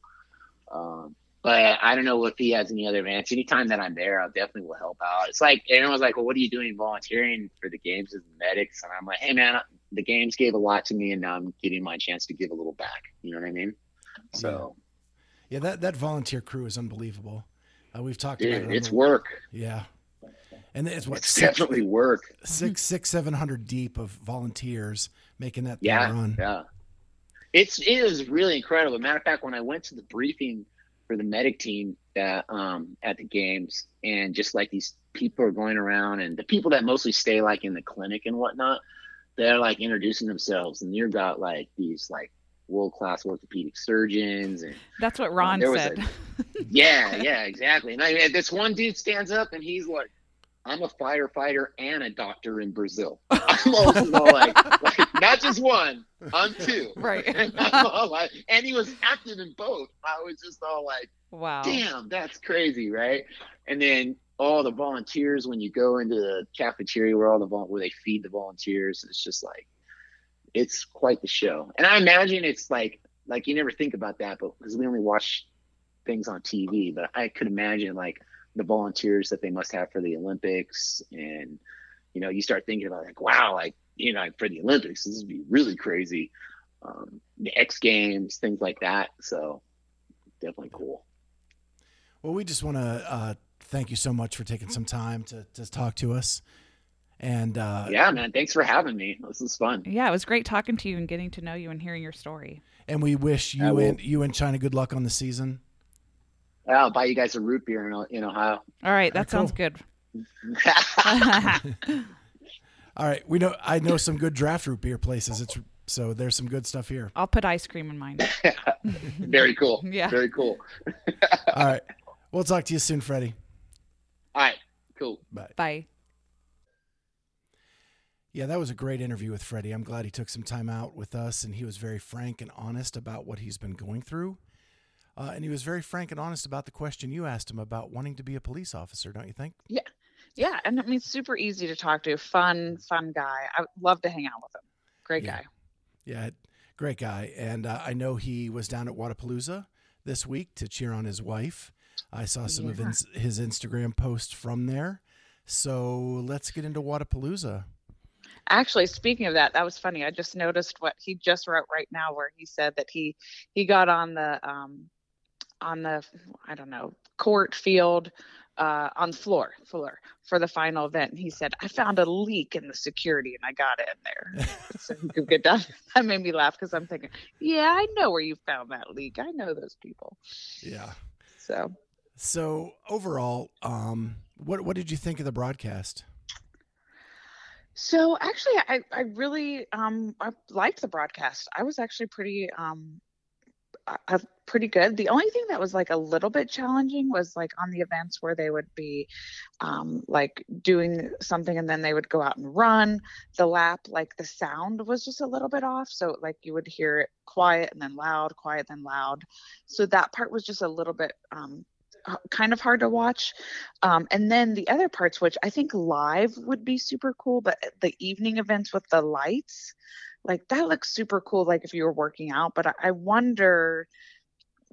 Um, but I don't know if he has any other events. Anytime that I'm there, I definitely will help out. It's like everyone's like, "Well, what are you doing volunteering for the games as medics?" And I'm like, "Hey, man, the games gave a lot to me, and now I'm getting my chance to give a little back." You know what I mean? So, yeah, that that volunteer crew is unbelievable. Uh, we've talked Dude, about it. It's the, work. Yeah, and it's what it's six, definitely work. Six, six, seven hundred deep of volunteers making that yeah, run. Yeah, it's it is really incredible. Matter of fact, when I went to the briefing for the medic team that um, at the games, and just like these people are going around, and the people that mostly stay like in the clinic and whatnot, they're like introducing themselves, and you've got like these like world class orthopedic surgeons and that's what Ron um, said. A, yeah, yeah, exactly. And I this one dude stands up and he's like, I'm a firefighter and a doctor in Brazil. I'm also like, like, not just one, I'm two. Right. And, like, and he was active in both. I was just all like, wow, damn, that's crazy, right? And then all the volunteers when you go into the cafeteria where all the where they feed the volunteers, it's just like, it's quite the show. And I imagine it's like, like you never think about that, but because we only watch things on TV, but I could imagine like the volunteers that they must have for the Olympics. And, you know, you start thinking about like, wow, like, you know, for the Olympics, this would be really crazy. Um, the X Games, things like that. So definitely cool. Well, we just want to uh, thank you so much for taking some time to, to talk to us. And uh, yeah, man, thanks for having me. This is fun. Yeah, it was great talking to you and getting to know you and hearing your story. And we wish you and you and Chyna good luck on the season. I'll buy you guys a root beer in, in Ohio. All right, that sounds good. All right, we know I know some good draft root beer places. It's so there's some good stuff here. I'll put ice cream in mine. Very cool. Yeah. Very cool. All right. We'll talk to you soon, Freddy. All right. Cool. Bye. Bye. Yeah, that was a great interview with Freddy. I'm glad he took some time out with us and he was very frank and honest about what he's been going through. Uh, and he was very frank and honest about the question you asked him about wanting to be a police officer, don't you think? Yeah. Yeah. And I mean, super easy to talk to. Fun, fun guy. I love to hang out with him. Great yeah. guy. Yeah. Great guy. And uh, I know he was down at Wodapalooza this week to cheer on his wife. I saw some yeah. of his, his Instagram posts from there. So let's get into Wodapalooza. Actually, speaking of that, that was funny. I just noticed what he just wrote right now, where he said that he he got on the um, on the I don't know court field uh, on floor floor for the final event. And he said, "I found a leak in the security, and I got in there." so he could get done. That made me laugh because I'm thinking, "Yeah, I know where you found that leak. I know those people." Yeah. So. So overall, um, what what did you think of the broadcast? So actually, I I really um I liked the broadcast. I was actually pretty um uh, pretty good. The only thing that was like a little bit challenging was like on the events where they would be um, like doing something and then they would go out and run the lap. Like the sound was just a little bit off. So like you would hear it quiet and then loud, quiet, then loud. So that part was just a little bit um, kind of hard to watch. Um, and then the other parts, which I think live would be super cool, but the evening events with the lights, like that looks super cool like if you were working out but i wonder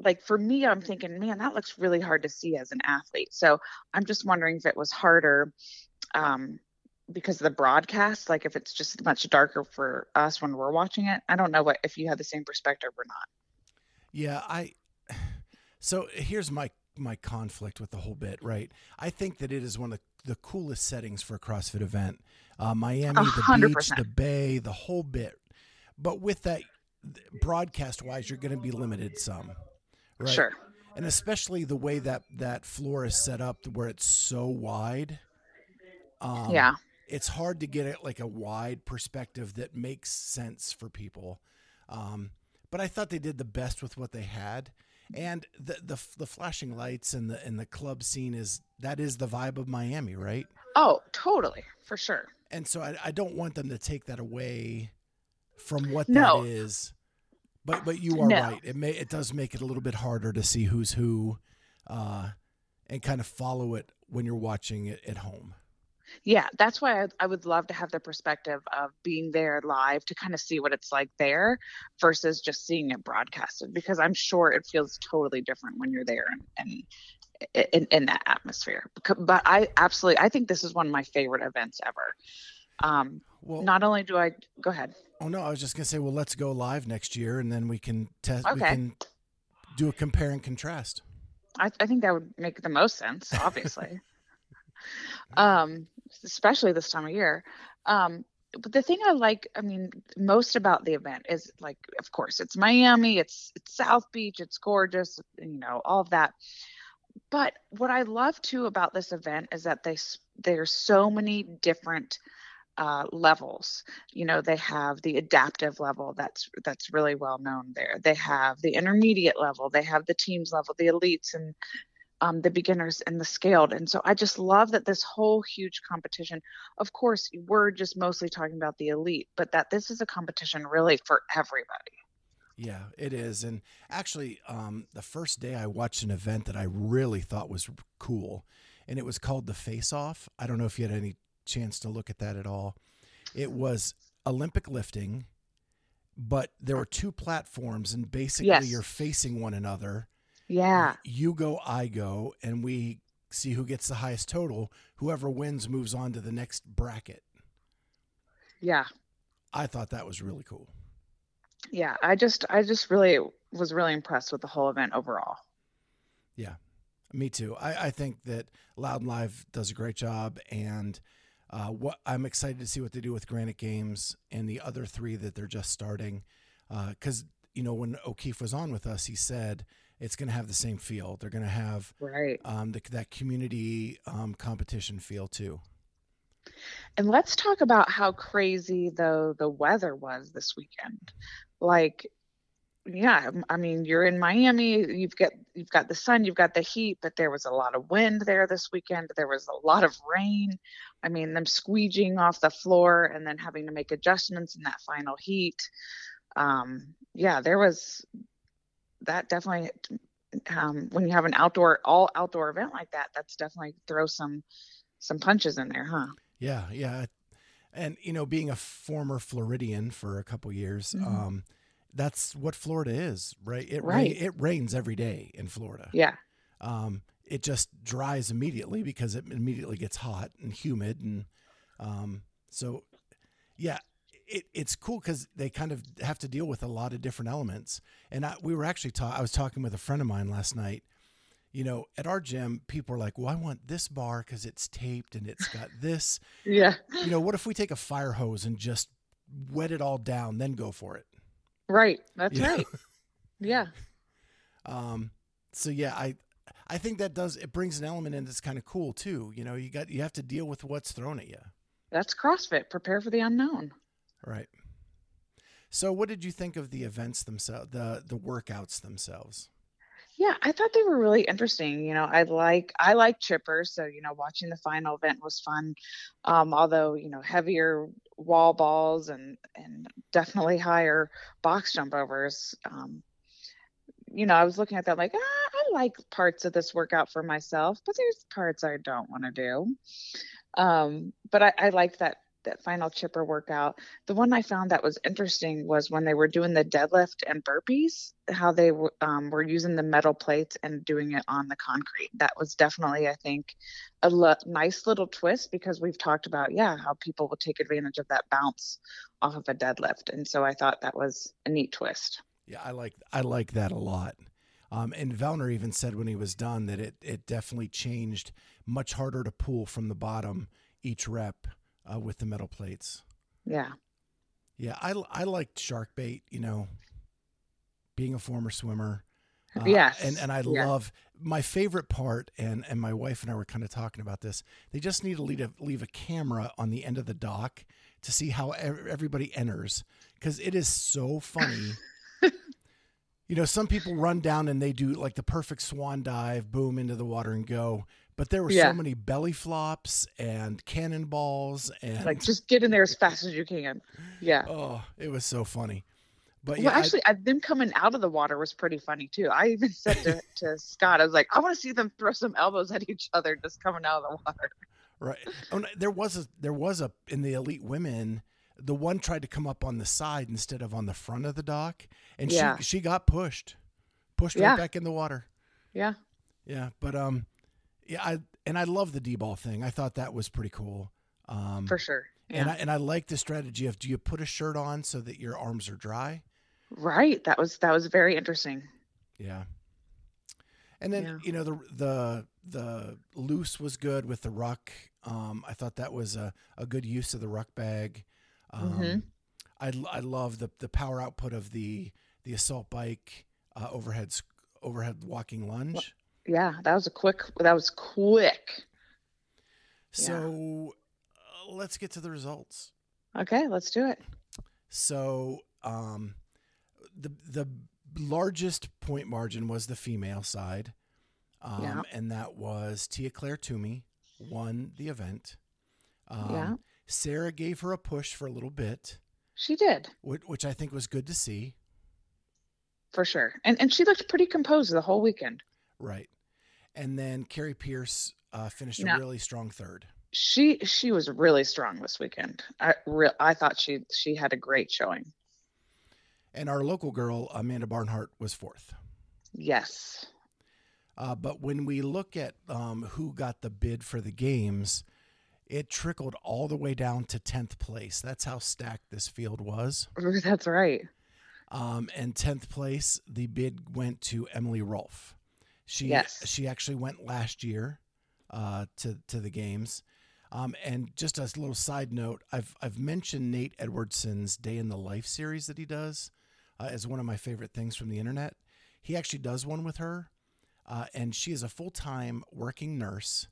like for me, I'm thinking, man, that looks really hard to see as an athlete. So I'm just wondering if it was harder um, because of the broadcast, like if it's just much darker for us when we're watching it. I don't know what if you have the same perspective or not. Yeah, I. So here's my my conflict with the whole bit, right? I think that it is one of the, the coolest settings for a CrossFit event. Uh, Miami, the 100%. beach, the bay, the whole bit. But with that, broadcast wise, you're going to be limited some, right? Sure. And especially the way that that floor is set up, where it's so wide. Um, yeah. it's hard to get it like a wide perspective that makes sense for people. Um, but I thought they did the best with what they had, and the the the flashing lights and the and the club scene is that is the vibe of Miami, right? Oh, totally, for sure. And so I, I don't want them to take that away from what No. that is. But but you are No. right. It may it does make it a little bit harder to see who's who, uh, and kind of follow it when you're watching it at home. Yeah, that's why I, I would love to have the perspective of being there live to kind of see what it's like there versus just seeing it broadcasted because I'm sure it feels totally different when you're there and, and in, in that atmosphere. But I absolutely, I think this is one of my favorite events ever. Um, Well, not only do I go ahead. Oh no, I was just gonna say, well, let's go live next year, and then we can test. We Okay. can do a compare and contrast. I, I think that would make the most sense, obviously. um, especially this time of year. Um, but the thing I like, I mean, most about the event is like, of course, it's Miami, it's it's South Beach, it's gorgeous, you know, all of that. But what I love too about this event is that they there's so many different uh, levels. You know, they have the adaptive level that's that's really well known there. They have the intermediate level. They have the teams level, the elites, and um, the beginners and the scaled. And so I just love that this whole huge competition. Of course, we're just mostly talking about the elite, but that this is a competition really for everybody. Yeah, it is. And actually, um, the first day I watched an event that I really thought was cool, and it was called the Face Off. I don't know if you had any chance to look at that at all. It was Olympic lifting, but there were two platforms, and basically Yes. you're facing one another. Yeah. You go, I go, and we see who gets the highest total. Whoever wins moves on to the next bracket. Yeah. I thought that was really cool. Yeah. I just, I just really was really impressed with the whole event overall. Yeah. Me too. I, I think that Loud and Live does a great job, and uh, what I'm excited to see what they do with Granite Games and the other three that they're just starting. Because you know, when O'Keefe was on with us, he said it's going to have the same feel. They're going to have Right. um, the, that community um, competition feel too. And let's talk about how crazy though the weather was this weekend. Like, yeah, I mean, you're in Miami, you've got you've got the sun, you've got the heat, but there was a lot of wind there this weekend. There was a lot of rain. I mean, them squeegeeing off the floor and then having to make adjustments in that final heat. Um, yeah, there was that definitely um, when you have an outdoor all outdoor event like that, that's definitely throw some some punches in there, huh? Yeah, yeah. And you know, being a former Floridian for a couple years, Mhm. um, that's what Florida is, right? It ra- it rains every day in Florida. Yeah. um, it just dries immediately because it immediately gets hot and humid and um, so yeah it, it's cool because they kind of have to deal with a lot of different elements and I, we were actually ta- i was talking with a friend of mine last night you know at our gym people are like well i want this bar because it's taped and it's got this Yeah. you know what if we take a fire hose and just wet it all down then go for it Right. That's know? right. Yeah. Um, so yeah, I I think that does it brings an element in that's kind of cool too. You know, you got you have to deal with what's thrown at you. That's CrossFit. Prepare for the unknown. Right. So what did you think of the events themselves, the the workouts themselves? Yeah, I thought they were really interesting. You know, I like I like chippers, so you know, watching the final event was fun. Um, although you know, heavier wall balls and and definitely higher box jump overs. Um, you know, I was looking at that like, ah, I like parts of this workout for myself, but there's parts I don't want to do. Um, but I, I like that that final chipper workout. The one I found that was interesting was when they were doing the deadlift and burpees, how they um, were using the metal plates and doing it on the concrete. That was definitely, I think, a nice little twist because we've talked about, yeah, how people will take advantage of that bounce off of a deadlift. And so I thought that was a neat twist. Yeah, I like I like that a lot. Um, and Vellner even said when he was done that it it definitely changed, much harder to pull from the bottom each rep uh, with the metal plates. Yeah. Yeah, I I liked shark bait. You know, being a former swimmer. Uh, yes. And and I yeah. love my favorite part, and and my wife and I were kind of talking about this. They just need to leave a, leave a camera on the end of the dock to see how everybody enters because it is so funny. you know, some people run down and they do like the perfect swan dive, boom into the water and go. But there were yeah. so many belly flops and cannonballs and like just get in there as fast as you can. Yeah. Oh, it was so funny. But yeah, well, actually, I, them coming out of the water was pretty funny too. I even said to, to Scott, I was like, I want to see them throw some elbows at each other just coming out of the water. Right. Oh, there was a there was a in the elite women the one tried to come up on the side instead of on the front of the dock, and yeah. she she got pushed, pushed yeah. right back in the water. Yeah. Yeah, but um, yeah, I and I love the D ball thing. I thought that was pretty cool. Um, For sure. Yeah. And I and I like the strategy of do you put a shirt on so that your arms are dry? Right. That was that was very interesting. Yeah. And then yeah. you know the the the loose was good with the ruck. Um, I thought that was a, a good use of the ruck bag. Um, mm-hmm. I, I love the the power output of the the assault bike uh, overhead overhead walking lunge. Yeah, that was a quick. That was quick. So yeah. uh, let's get to the results. Okay, let's do it. So um, the the largest point margin was the female side, um, yeah. and that was Tia-Clair Toomey won the event. Um, yeah. Sarah gave her a push for a little bit. She did, which I think was good to see. For sure, and and she looked pretty composed the whole weekend. Right, and then Kari Pearce uh, finished a really strong third. She she was really strong this weekend. I re- I thought she she had a great showing. And our local girl Amanda Barnhart was fourth. Yes. Uh, but when we look at um, who got the bid for the games, it trickled all the way down to 10th place. That's how stacked this field was. That's right. Um, and 10th place, the bid went to Emily Rolfe. She yes. she actually went last year uh, to to the games. Um, and just a little side note, I've I've mentioned Nate Edwardson's Day in the Life series that he does uh, as one of my favorite things from the internet. He actually does one with her, uh, and she is a full time working nurse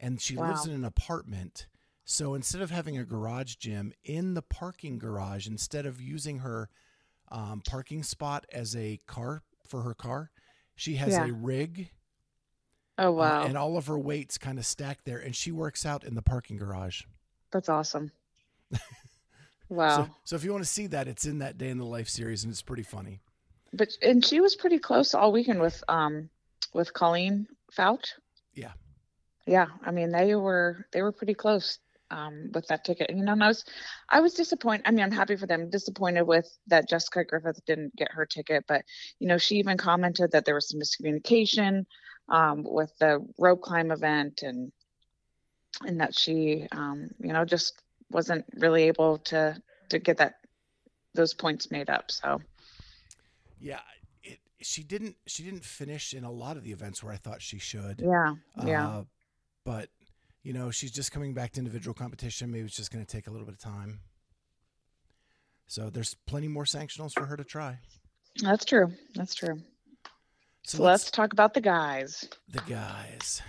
and she wow. lives in an apartment. So instead of having a garage gym in the parking garage, instead of using her um, parking spot as a car for her car, she has yeah. a rig. Oh uh, wow! Uh, and all of her weights kind of stacked there, and she works out in the parking garage. That's awesome. wow! So, so if you want to see that, it's in that Day in the Life series, and it's pretty funny. But and she was pretty close all weekend with um with Colleen Fotsch. Yeah yeah i mean they were they were pretty close um, with that ticket. You know and i was i was disappointed i mean i'm happy for them disappointed with that jessica griffith didn't get her ticket but you know she even commented that there was some miscommunication um, with the rope climb event and and that she um, you know just wasn't really able to to get that those points made up so. Yeah it, she didn't she didn't finish in a lot of the events where i thought she should. Yeah yeah. Uh, but you know she's just coming back to individual competition. Maybe it's just going to take a little bit of time. So there's plenty more sanctionals for her to try. That's true. That's true. So, so let's, let's, talk about the guys. The guys.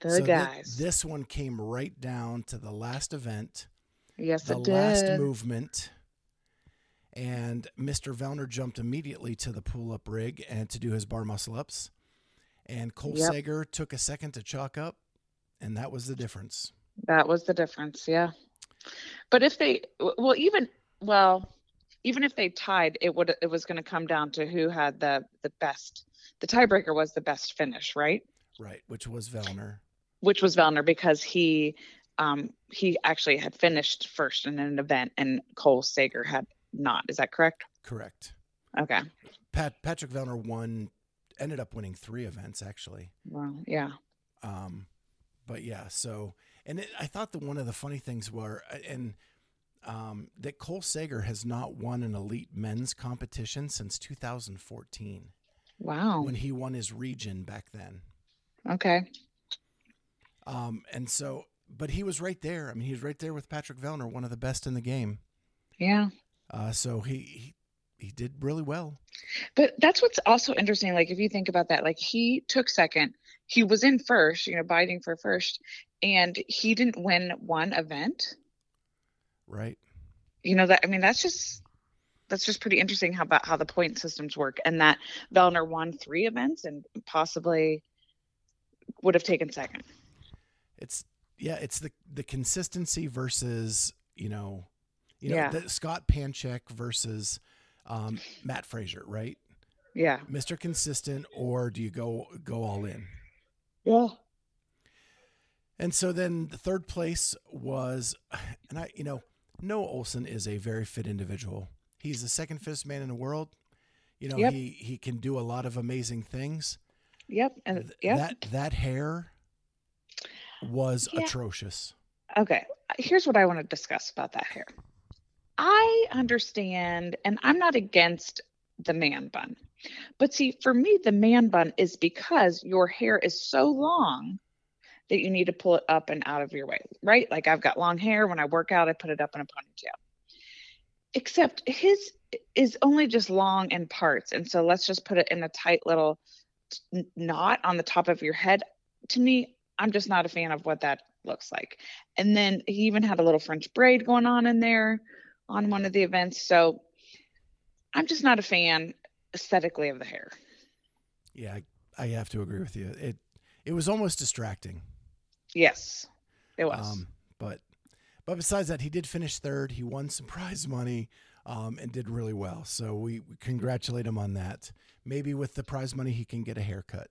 The so guys. Th- this one came right down to the last event. Yes, the it did. last movement. And Mr. Vellner jumped immediately to the pull up rig and to do his bar muscle ups. And Cole yep. Sager took a second to chalk up and that was the difference. That was the difference, yeah. But if they, well, even well, even if they tied, it would it was going to come down to who had the the best. The tiebreaker was the best finish, right? Right, which was Vellner. Which was Vellner because he um, he actually had finished first in an event, and Cole Sager had not. Is that correct? Correct. Okay. Pat Patrick Vellner won, ended up winning three events actually. Well, yeah. Um, but yeah, so and it, I thought that one of the funny things were and um, that Cole Sager has not won an elite men's competition since 2014 Wow. when he won his region back then. Okay. Um, and so, but he was right there. I mean, he was right there with Patrick Vellner, one of the best in the game. Yeah. Uh, so he, he he did really well. But that's what's also interesting. Like if you think about that, like he took second, he was in first, you know, biting for first, and he didn't win one event. Right. You know that I mean that's just that's just pretty interesting how about how the point systems work and that Vellner won three events and possibly would have taken second. It's yeah, it's the the consistency versus you know, you know, Yeah. the, Scott Panchik versus um, Mat Fraser, right? Yeah. Mr. Consistent, or do you go go all in? Yeah. And so then the third place was, and I, you know, Noah Ohlsen is a very fit individual. He's the second fittest man in the world. You know, Yep. he he can do a lot of amazing things. Yep. And yep. That that hair was Yeah. atrocious. Okay, here's what I want to discuss about that hair. I understand, and I'm not against the man bun. But see, for me, the man bun is because your hair is so long that you need to pull it up and out of your way, right? Like I've got long hair. When I work out, I put it up in a ponytail. Except his is only just long in parts. And so let's just put it in a tight little knot on the top of your head. To me, I'm just not a fan of what that looks like. And then he even had a little French braid going on in there on one of the events. So I'm just not a fan aesthetically of the hair. Yeah, I, I have to agree with you. It it was almost distracting. Yes, it was. Um, but but besides that, he did finish third. He won some prize money um, and did really well. So we, we congratulate him on that. Maybe with the prize money, he can get a haircut.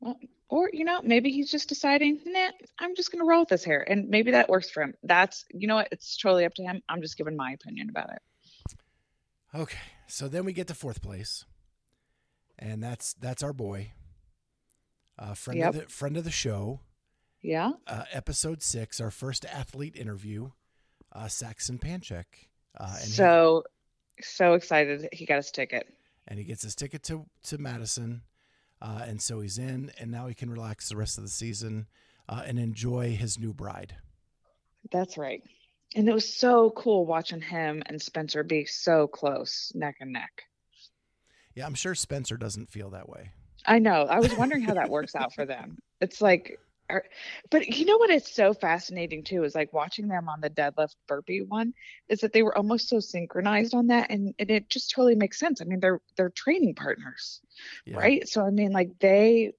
well, or you know, maybe he's just deciding, nah, I'm just gonna roll with this hair, and maybe that works for him. That's you know what, it's totally up to him. I'm just giving my opinion about it. Okay, so then we get to fourth place, and that's that's our boy, uh, friend Yep. of the friend of the show, Yeah. uh, episode six, our first athlete interview, uh, Saxon Panchik, uh, and he- so so excited he got his ticket. and he gets his ticket to to Madison, uh, and so he's in, and now he can relax the rest of the season uh, and enjoy his new bride. That's right. And it was so cool watching him and Spencer be so close, neck and neck. Yeah, I'm sure Spencer doesn't feel that way. I know. I was wondering how that works out for them. It's like, but you know what is so fascinating too is like watching them on the deadlift burpee one is that they were almost so synchronized on that, and, and it just totally makes sense. I mean, they're they're training partners, Yeah. right? So I mean, like they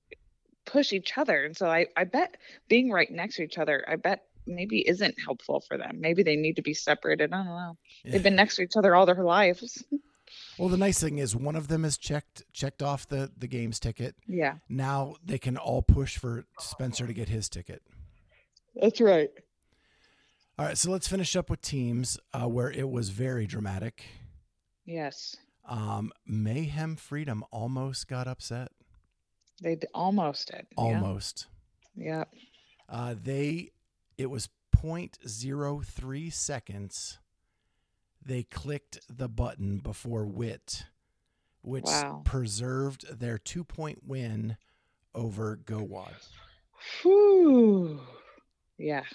push each other, and so I I bet being right next to each other, I bet maybe isn't helpful for them. Maybe they need to be separated. I don't know. Yeah. They've been next to each other all their lives. Well, the nice thing is one of them has checked checked off the the games ticket. yeah, Now they can all push for Spencer to get his ticket. that's right. All right, so let's finish up with teams uh, where it was very dramatic. Yes, Um, Mayhem Freedom almost got upset. they almost did. Yeah. Almost. Yeah. Uh, they it was 0.03 seconds. They clicked the button before Wit, which Wow. preserved their two point win over GoWOD. Whew. Yeah.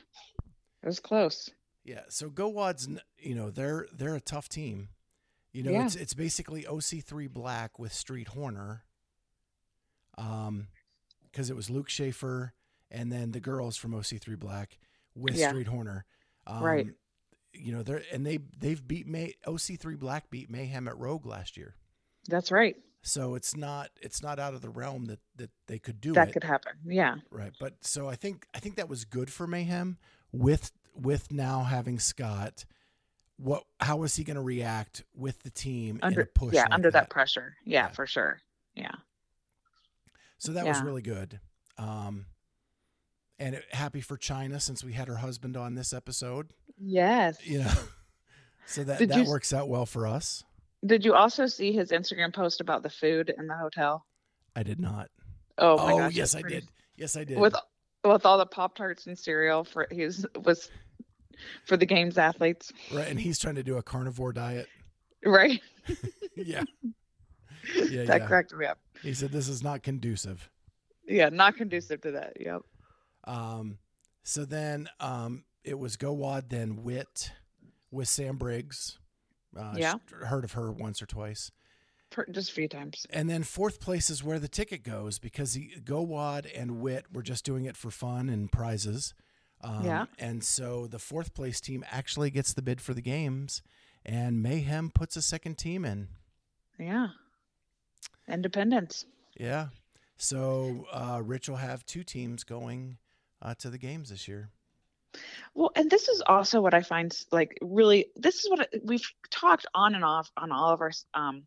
It was close. Yeah, so GoWOD's you know they're they're a tough team. You know, Yeah. it's it's basically OC3 Black with Street Horner. Um, because it was Luke Schaefer and then the girls from OC3 Black with Yeah. Street Horner. Um, Right. You know, they're and they they've beat May OC3 Black beat Mayhem at Rogue last year. That's right. So it's not it's not out of the realm that that they could do that it. could happen. Yeah. Right. But so I think I think that was good for Mayhem with with now having Scott. What how is he going to react with the team Under push? yeah, like under that, that pressure. Yeah, Yeah. for sure. Yeah. So that was really good. Um and it, happy for Chyna since we had her husband on this episode. Yes. You know, so that Did that you- works out well for us. Did you also see his Instagram post about the food in the hotel? I did not. Oh my oh gosh. yes, I did. Yes, I did. With with all the Pop Tarts and cereal for his was for the games athletes. right, and he's trying to do a carnivore diet. Right? yeah. Yeah, that yeah. cracked me up. He said this is not conducive. Yeah, not conducive to that. Yep. Um, so then um, it was Go Wad, then Wit with Sam Briggs. Uh, Yeah. Heard of her once or twice. Just a few times. And then fourth place is where the ticket goes because the Go Wad and Wit were just doing it for fun and prizes. Um, Yeah. And so the fourth place team actually gets the bid for the games, and Mayhem puts a second team in. Yeah. Independence. Yeah. So uh, Rich will have two teams going uh, to the games this year. Well, and this is also what I find like really. This is what we've talked on and off on all of our um,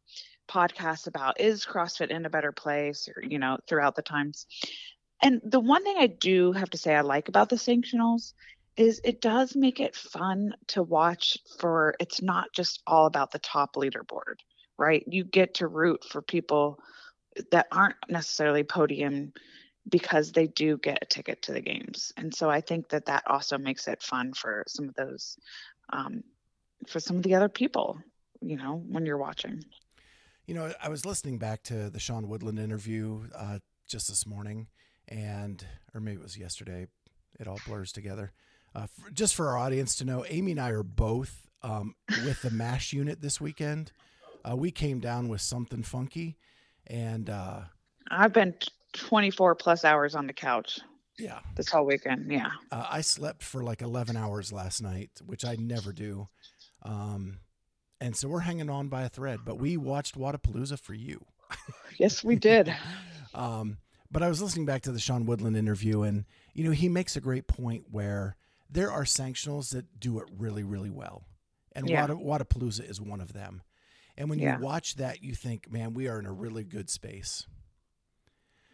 podcasts about: is CrossFit in a better place, or you know, throughout the times. And the one thing I do have to say I like about the sanctionals is it does make it fun to watch. For it's not just all about the top leaderboard, right? You get to root for people that aren't necessarily podium because they do get a ticket to the games and so i think that that also makes it fun for some of those um, for some of the other people you know when you're watching You know, I was listening back to the Sean Woodland interview uh, just this morning, and or maybe it was yesterday. It all blurs together. Uh, f just for our audience to know, Amy and I are both um, with the Mash unit this weekend. Uh, we came down with something funky, and uh, i've been 24 plus hours on the couch yeah, this whole weekend yeah uh, I slept for like 11 hours last night, which I never do. Um, and so we're hanging on by a thread, but we watched Wodapalooza for you. yes we did Um, but I was listening back to the Sean Woodland interview, and you know he makes a great point where there are sanctionals that do it really, really well, and Yeah. Wada, Wodapalooza is one of them. And when Yeah. you watch that, you think, man, we are in a really good space.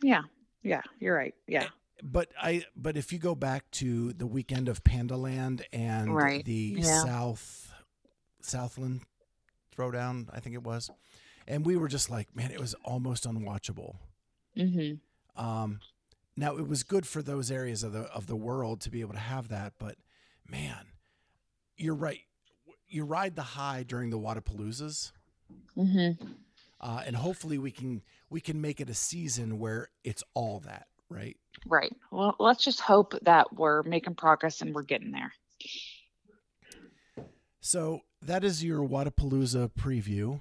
Yeah yeah you're right yeah But I, but if you go back to the weekend of Pandaland and Right. the Yeah. South Southland throwdown, I think it was, and we were just like, man, it was almost unwatchable. Mm-hmm. Um, now it was good for those areas of the of the world to be able to have that, but man, you're right. You ride the high during the Wodapaloozas, Mm hmm uh, and hopefully we can we can make it a season where it's all that, right? right well let's just hope that we're making progress and we're getting there So that is your Wodapalooza preview,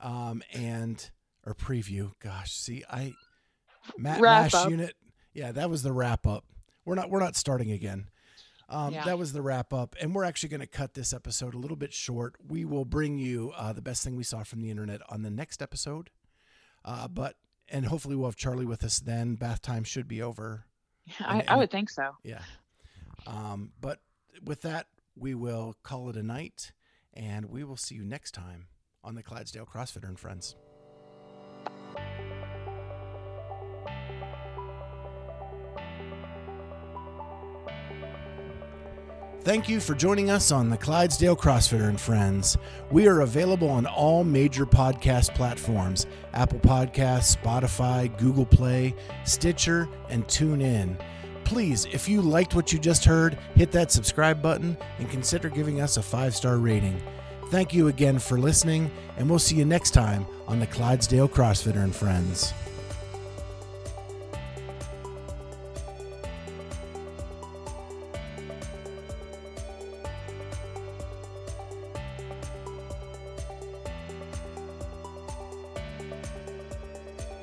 um, and or preview. Gosh, see, I Ma- Wrap Mash up. unit. Yeah, that was the wrap up. We're not we're not starting again. Um, Yeah. That was the wrap up, and we're actually going to cut this episode a little bit short. We will bring you uh, the best thing we saw from the internet on the next episode. Uh, but and hopefully we'll have Charlie with us then. Bath time should be over. I, And- I and- would think so Yeah. Um, but with that, we will call it a night, and we will see you next time on the Clydesdale CrossFitter and Friends. Thank you for joining us on the Clydesdale CrossFitter and Friends. We are available on all major podcast platforms Apple Podcasts, Spotify, Google Play, Stitcher, and TuneIn. Please, if you liked what you just heard, hit that subscribe button and consider giving us a five star rating. Thank you again for listening, and we'll see you next time on the Clydesdale CrossFitter and Friends.